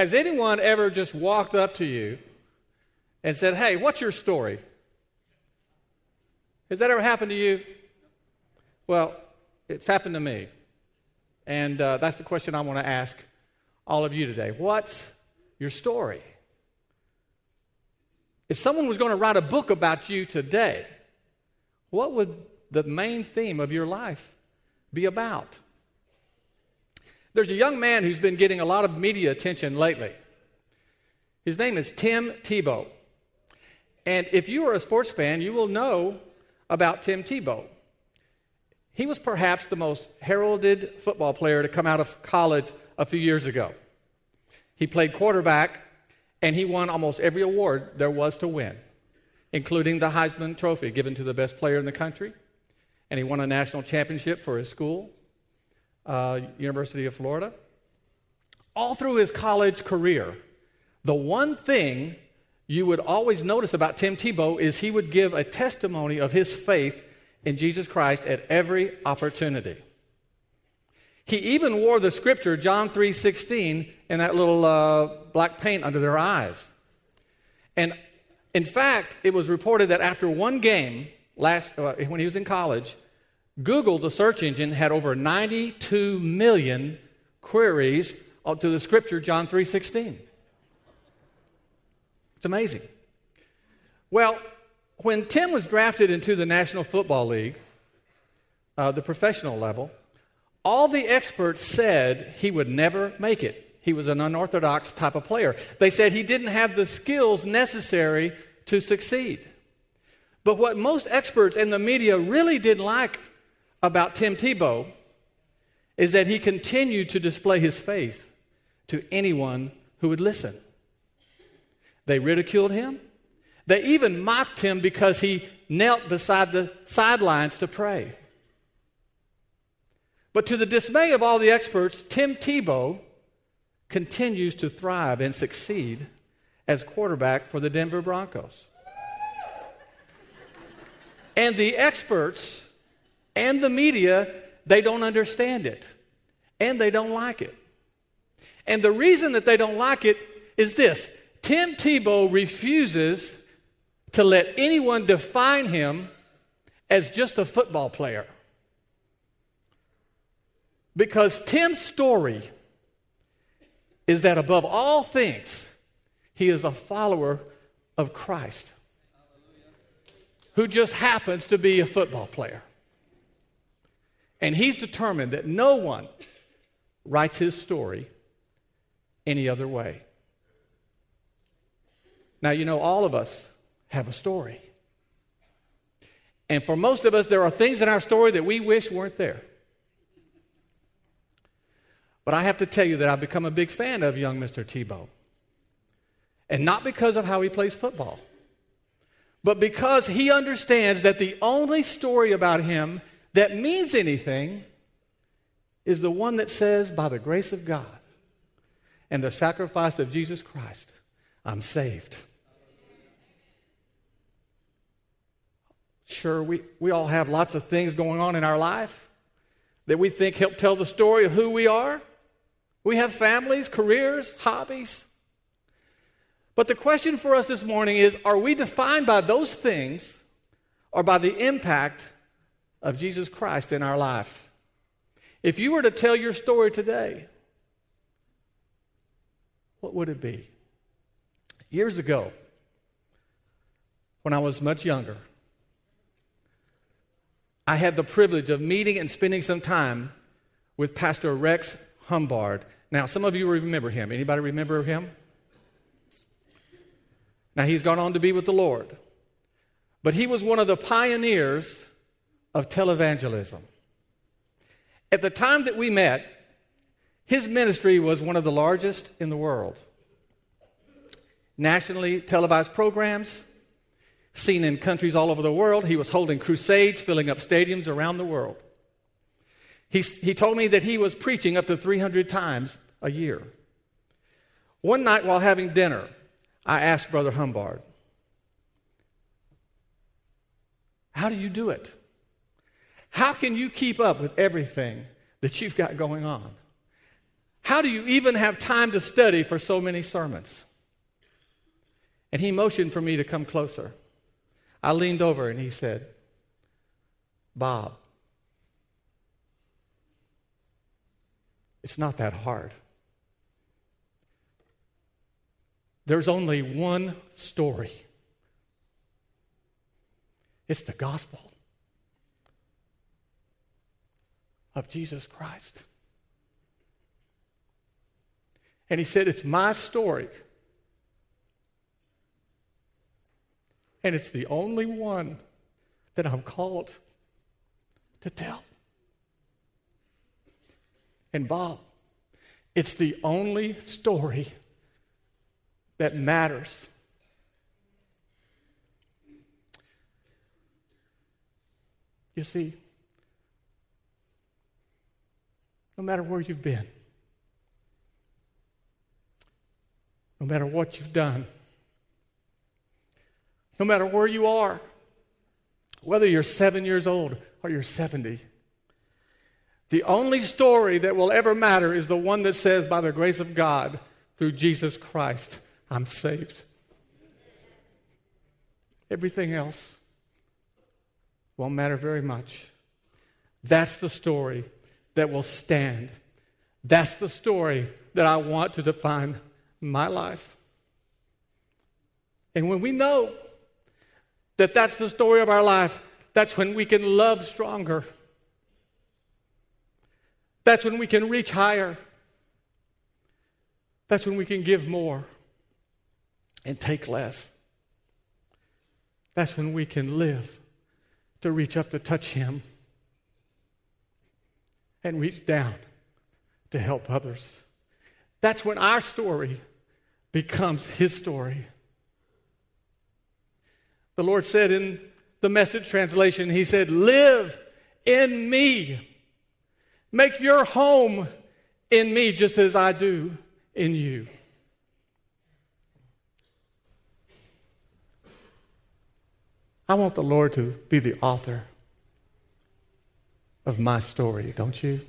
Has anyone ever just walked up to you and said, Hey, what's your story? Has that ever happened to you? Well, it's happened to me. And uh, that's the question I want to ask all of you today. What's your story? If someone was going to write a book about you today, what would the main theme of your life be about? There's a young man who's been getting a lot of media attention lately. His name is Tim Tebow. And if you are a sports fan, you will know about Tim Tebow. He was perhaps the most heralded football player to come out of college a few years ago. He played quarterback and he won almost every award there was to win, including the Heisman Trophy given to the best player in the country. And he won a national championship for his school, uh, University of Florida. All through his college career, the one thing you would always notice about Tim Tebow is he would give a testimony of his faith in Jesus Christ at every opportunity. He even wore the scripture John 3:16 in that little uh, black paint under their eyes. And in fact, it was reported that after one game last uh, when he was in college, Google the search engine had over 92 million queries to the scripture John 3:16. It's amazing. Well, when Tim was drafted into the National Football League, uh, the professional level, all the experts said he would never make it. He was an unorthodox type of player. They said he didn't have the skills necessary to succeed. But what most experts and the media really didn't like about Tim Tebow is that he continued to display his faith to anyone who would listen. They ridiculed him. They even mocked him because he knelt beside the sidelines to pray. But to the dismay of all the experts, Tim Tebow continues to thrive and succeed as quarterback for the Denver Broncos. And the experts and the media, they don't understand it. And they don't like it. And the reason that they don't like it is this Tim Tebow refuses to let anyone define him as just a football player. Because Tim's story is that above all things, he is a follower of Christ who just happens to be a football player. And he's determined that no one writes his story any other way. Now, you know, all of us have a story. And for most of us, there are things in our story that we wish weren't there. But I have to tell you that I've become a big fan of young Mr. Tebow. And not because of how he plays football, but because he understands that the only story about him that means anything is the one that says, by the grace of God and the sacrifice of Jesus Christ, I'm saved. Sure, we, we all have lots of things going on in our life that we think help tell the story of who we are. We have families, careers, hobbies. But the question for us this morning is are we defined by those things or by the impact of Jesus Christ in our life? If you were to tell your story today, what would it be? Years ago, when I was much younger, I had the privilege of meeting and spending some time with Pastor Rex Humbard. Now, some of you remember him. Anybody remember him? Now, he's gone on to be with the Lord. But he was one of the pioneers of televangelism. At the time that we met, his ministry was one of the largest in the world. nationally televised programs, seen in countries all over the world. He was holding crusades, filling up stadiums around the world. He, he told me that he was preaching up to 300 times a year. One night while having dinner, I asked Brother Humbard, How do you do it? How can you keep up with everything that you've got going on? How do you even have time to study for so many sermons? And he motioned for me to come closer. I leaned over and he said, Bob, it's not that hard. There's only one story it's the gospel of Jesus Christ. And he said, It's my story. And it's the only one that I'm called to tell. And Bob, it's the only story that matters. You see, no matter where you've been, no matter what you've done, no matter where you are, whether you're seven years old or you're 70. The only story that will ever matter is the one that says, by the grace of God, through Jesus Christ, I'm saved. Everything else won't matter very much. That's the story that will stand. That's the story that I want to define my life. And when we know that that's the story of our life, that's when we can love stronger. That's when we can reach higher. That's when we can give more and take less. That's when we can live to reach up to touch Him and reach down to help others. That's when our story becomes His story. The Lord said in the message translation, He said, Live in me. Make your home in me just as I do in you. I want the Lord to be the author of my story, don't you?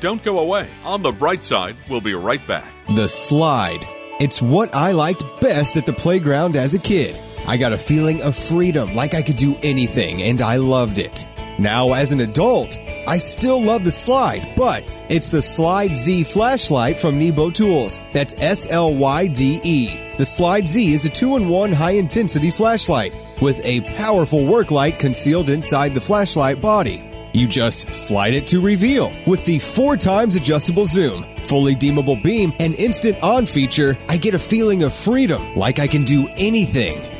Don't go away. On the bright side, we'll be right back. The slide. It's what I liked best at the playground as a kid. I got a feeling of freedom, like I could do anything, and I loved it. Now, as an adult, I still love the slide, but it's the Slyde Z flashlight from Nebo Tools. That's S L Y D E. The Slyde Z is a two in one high intensity flashlight with a powerful work light concealed inside the flashlight body. You just slide it to reveal. With the four times adjustable zoom, fully dimmable beam, and instant on feature, I get a feeling of freedom, like I can do anything.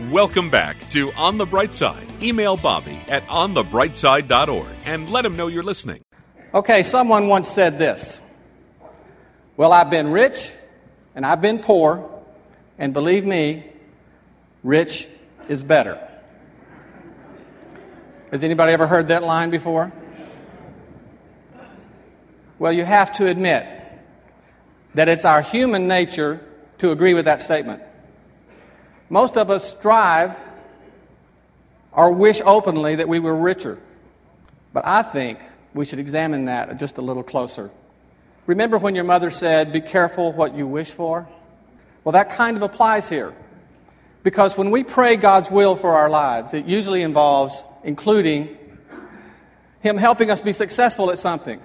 Welcome back to On the Bright Side. Email Bobby at onthebrightside.org and let him know you're listening. Okay, someone once said this Well, I've been rich and I've been poor, and believe me, rich is better. Has anybody ever heard that line before? Well, you have to admit that it's our human nature to agree with that statement. Most of us strive or wish openly that we were richer. But I think we should examine that just a little closer. Remember when your mother said, Be careful what you wish for? Well, that kind of applies here. Because when we pray God's will for our lives, it usually involves including Him helping us be successful at something.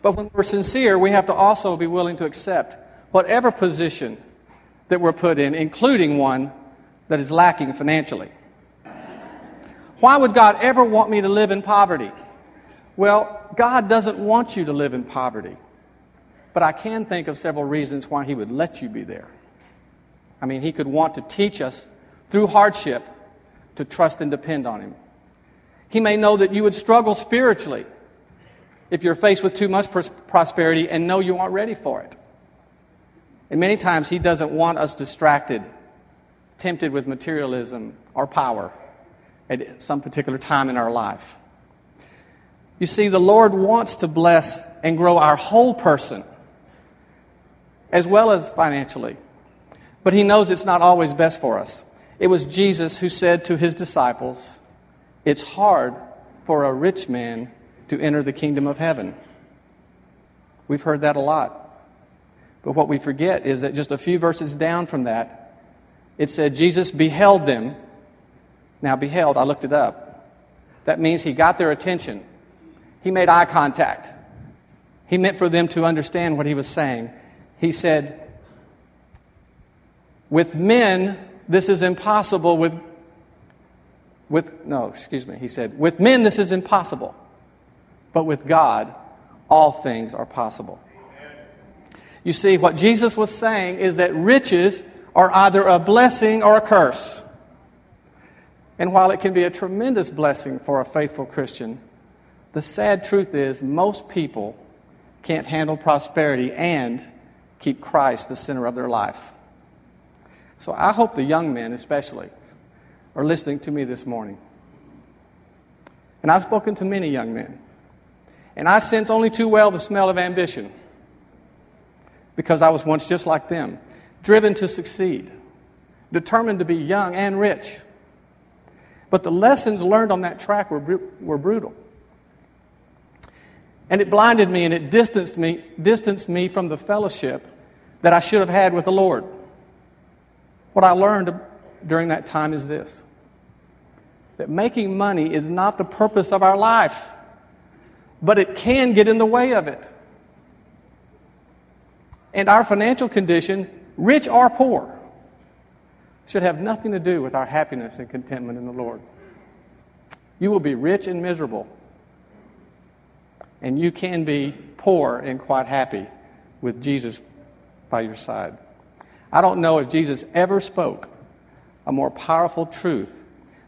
But when we're sincere, we have to also be willing to accept whatever position that we're put in, including one that is lacking financially. Why would God ever want me to live in poverty? Well, God doesn't want you to live in poverty. But I can think of several reasons why He would let you be there. I mean, He could want to teach us through hardship to trust and depend on Him. He may know that you would struggle spiritually if you're faced with too much pros- prosperity and know you aren't ready for it. And many times He doesn't want us distracted, tempted with materialism or power at some particular time in our life. You see, the Lord wants to bless and grow our whole person, as well as financially. But He knows it's not always best for us. It was Jesus who said to His disciples, It's hard for a rich man to enter the kingdom of heaven. We've heard that a lot. But what we forget is that just a few verses down from that, it said Jesus beheld them. Now, beheld, I looked it up. That means he got their attention. He made eye contact. He meant for them to understand what he was saying. He said, With men, this is impossible. With, with, no, excuse me. He said, With men, this is impossible. But with God, all things are possible. You see, what Jesus was saying is that riches are either a blessing or a curse. And while it can be a tremendous blessing for a faithful Christian, the sad truth is most people can't handle prosperity and keep Christ the center of their life. So I hope the young men, especially, are listening to me this morning. And I've spoken to many young men. And I sense only too well the smell of ambition because I was once just like them, driven to succeed, determined to be young and rich. But the lessons learned on that track were, were brutal. And it blinded me and it distanced me, distanced me from the fellowship that I should have had with the Lord. What I learned during that time is this that making money is not the purpose of our life, but it can get in the way of it and our financial condition, rich or poor, should have nothing to do with our happiness and contentment in the Lord. You will be rich and miserable, and you can be poor and quite happy with Jesus by your side. I don't know if Jesus ever spoke a more powerful truth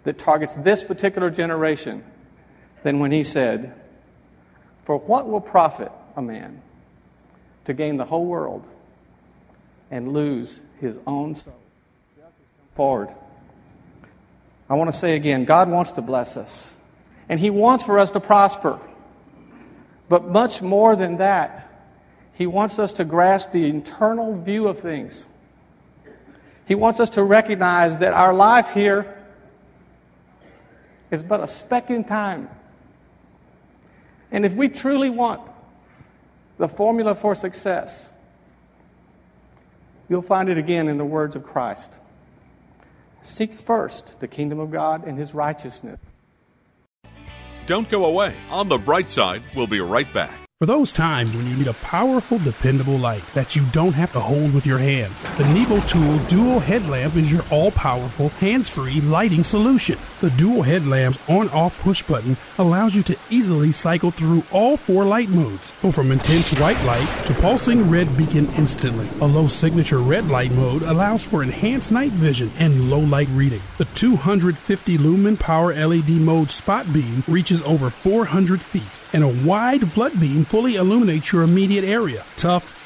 that targets this particular generation than when he said, For what will profit a man to gain the whole world and lose his own soul. Forward. I want to say again God wants to bless us, and He wants for us to prosper. But much more than that, He wants us to grasp the internal view of things. He wants us to recognize that our life here is but a speck in time. And if we truly want the formula for success. You'll find it again in the words of Christ. Seek first the kingdom of God and his righteousness. Don't go away. On the bright side, we'll be right back. For those times when you need a powerful, dependable light that you don't have to hold with your hands, the Nebo Tools Dual Headlamp is your all powerful, hands free lighting solution. The Dual Headlamp's on off push button allows you to easily cycle through all four light modes. Go from intense white light to pulsing red beacon instantly. A low signature red light mode allows for enhanced night vision and low light reading. The 250 lumen power LED mode spot beam reaches over 400 feet, and a wide flood beam fully illuminates your immediate area. Tough,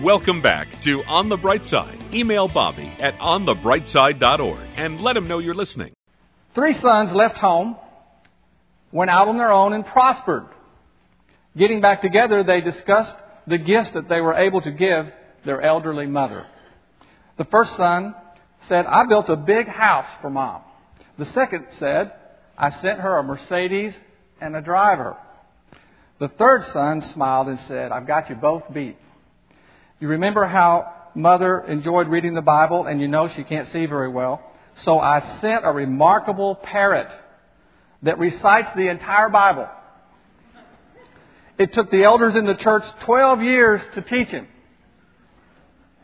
Welcome back to On the Bright Side. Email Bobby at onthebrightside.org and let him know you're listening. Three sons left home, went out on their own, and prospered. Getting back together, they discussed the gifts that they were able to give their elderly mother. The first son said, I built a big house for mom. The second said, I sent her a Mercedes and a driver. The third son smiled and said, I've got you both beat. You remember how mother enjoyed reading the Bible and you know she can't see very well. So I sent a remarkable parrot that recites the entire Bible. It took the elders in the church 12 years to teach him.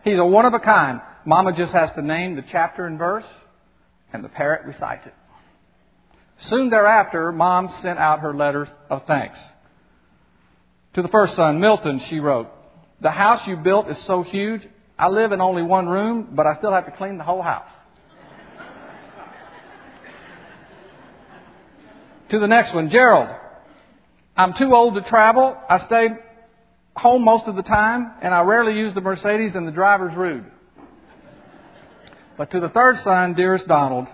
He's a one of a kind. Mama just has to name the chapter and verse, and the parrot recites it. Soon thereafter, Mom sent out her letters of thanks. To the first son, Milton, she wrote, The house you built is so huge, I live in only one room, but I still have to clean the whole house. to the next one, Gerald, I'm too old to travel. I stay home most of the time, and I rarely use the Mercedes, and the driver's rude. But to the third son, dearest Donald,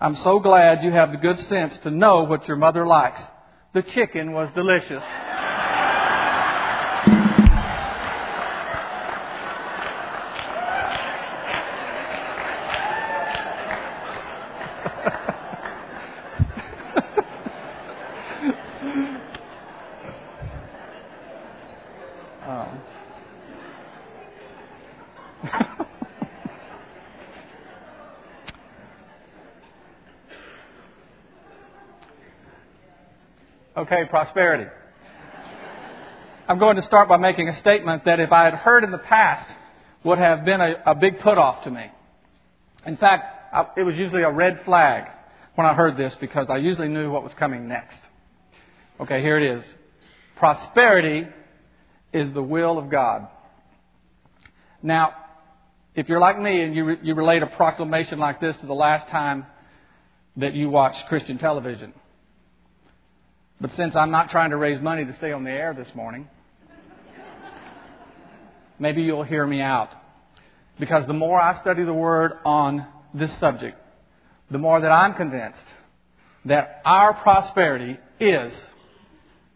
I'm so glad you have the good sense to know what your mother likes. The chicken was delicious. Okay, prosperity. I'm going to start by making a statement that if I had heard in the past would have been a, a big put off to me. In fact, I, it was usually a red flag when I heard this because I usually knew what was coming next. Okay, here it is. Prosperity is the will of God. Now, if you're like me and you, re- you relate a proclamation like this to the last time that you watched Christian television, but since I'm not trying to raise money to stay on the air this morning, maybe you'll hear me out. Because the more I study the Word on this subject, the more that I'm convinced that our prosperity is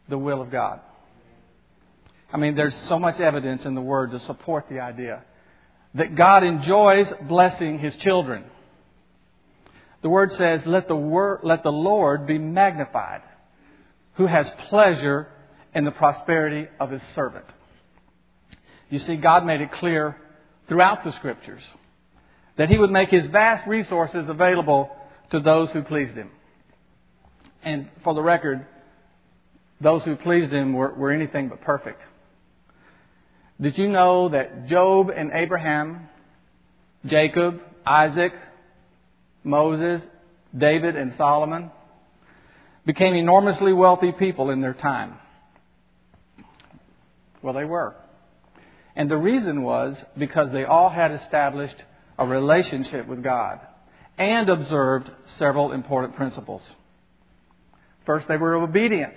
the will of God. I mean, there's so much evidence in the Word to support the idea that God enjoys blessing His children. The Word says, let the, word, let the Lord be magnified, who has pleasure in the prosperity of His servant. You see, God made it clear throughout the Scriptures that He would make His vast resources available to those who pleased Him. And for the record, those who pleased Him were, were anything but perfect. Did you know that Job and Abraham, Jacob, Isaac, Moses, David, and Solomon became enormously wealthy people in their time? Well, they were. And the reason was because they all had established a relationship with God, and observed several important principles. First, they were obedient.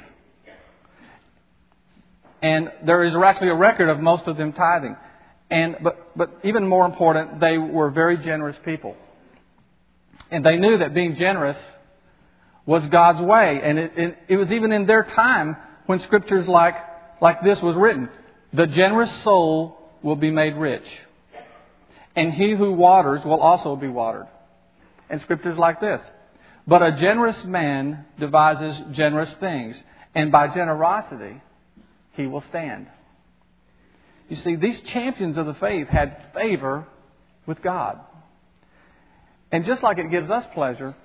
And there is actually a record of most of them tithing. And, but, but even more important, they were very generous people. And they knew that being generous was God's way. And it, it, it was even in their time when scriptures like, like this was written. The generous soul will be made rich. And he who waters will also be watered. And scriptures like this. But a generous man devises generous things. And by generosity, he will stand. You see, these champions of the faith had favor with God. And just like it gives us pleasure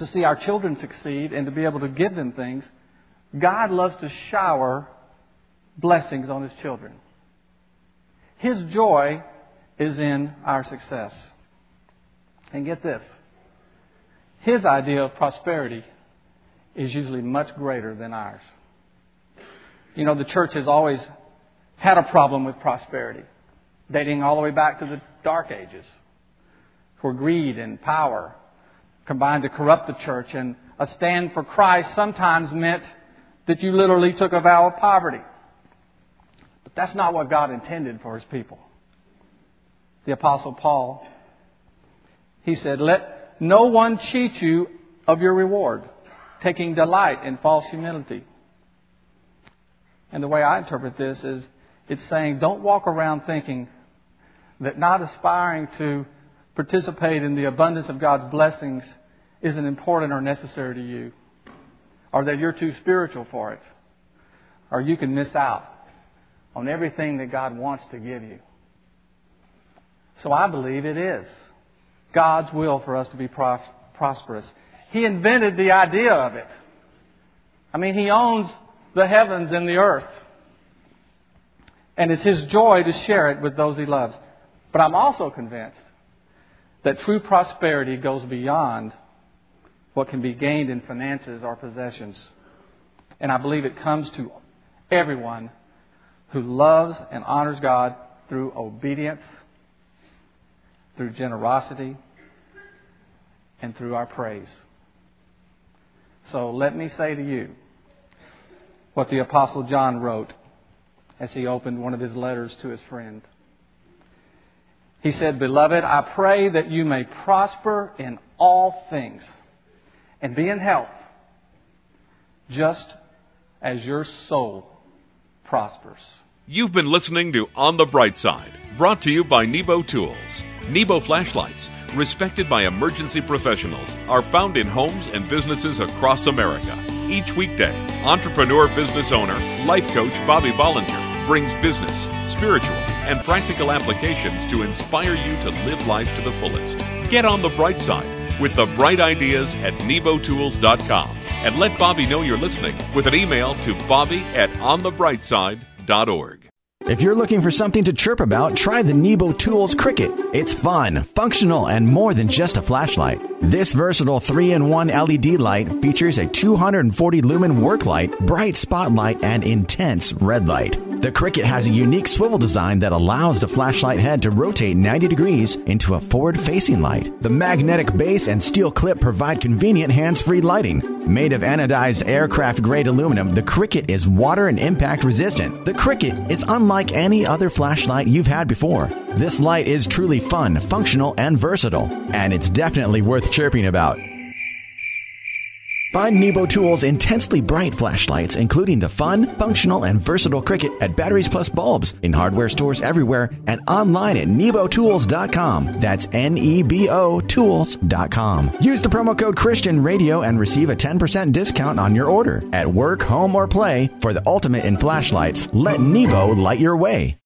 to see our children succeed and to be able to give them things, God loves to shower blessings on His children. His joy is in our success. And get this His idea of prosperity is usually much greater than ours. You know, the church has always had a problem with prosperity, dating all the way back to the Dark Ages, where greed and power combined to corrupt the church, and a stand for Christ sometimes meant that you literally took a vow of poverty. But that's not what God intended for His people. The Apostle Paul, he said, Let no one cheat you of your reward, taking delight in false humility. And the way I interpret this is it's saying don't walk around thinking that not aspiring to participate in the abundance of God's blessings isn't important or necessary to you, or that you're too spiritual for it, or you can miss out on everything that God wants to give you. So I believe it is God's will for us to be prosperous. He invented the idea of it. I mean, He owns the heavens and the earth. And it's His joy to share it with those He loves. But I'm also convinced that true prosperity goes beyond what can be gained in finances or possessions. And I believe it comes to everyone who loves and honors God through obedience, through generosity, and through our praise. So let me say to you what the Apostle John wrote as he opened one of his letters to his friend. He said, Beloved, I pray that you may prosper in all things and be in health, just as your soul prospers. You've been listening to On the Bright Side, brought to you by Nebo Tools. Nebo flashlights, respected by emergency professionals, are found in homes and businesses across America. Each weekday, entrepreneur business owner, life coach Bobby Bollinger brings business, spiritual, and practical applications to inspire you to live life to the fullest. Get on the bright side with the bright ideas at nebotools.com and let Bobby know you're listening with an email to bobby at onthebrightside.org. If you're looking for something to chirp about, try the Nebo Tools Cricket. It's fun, functional, and more than just a flashlight. This versatile 3-in-1 LED light features a 240 lumen work light, bright spotlight, and intense red light. The Cricket has a unique swivel design that allows the flashlight head to rotate 90 degrees into a forward facing light. The magnetic base and steel clip provide convenient hands free lighting. Made of anodized aircraft grade aluminum, the Cricket is water and impact resistant. The Cricket is unlike any other flashlight you've had before. This light is truly fun, functional, and versatile, and it's definitely worth chirping about. Find Nebo Tools' intensely bright flashlights, including the fun, functional, and versatile Cricket at Batteries Plus Bulbs in hardware stores everywhere and online at nebotools.com. That's N E B O Tools.com. Use the promo code Christian Radio and receive a 10% discount on your order. At work, home, or play, for the ultimate in flashlights, let Nebo light your way.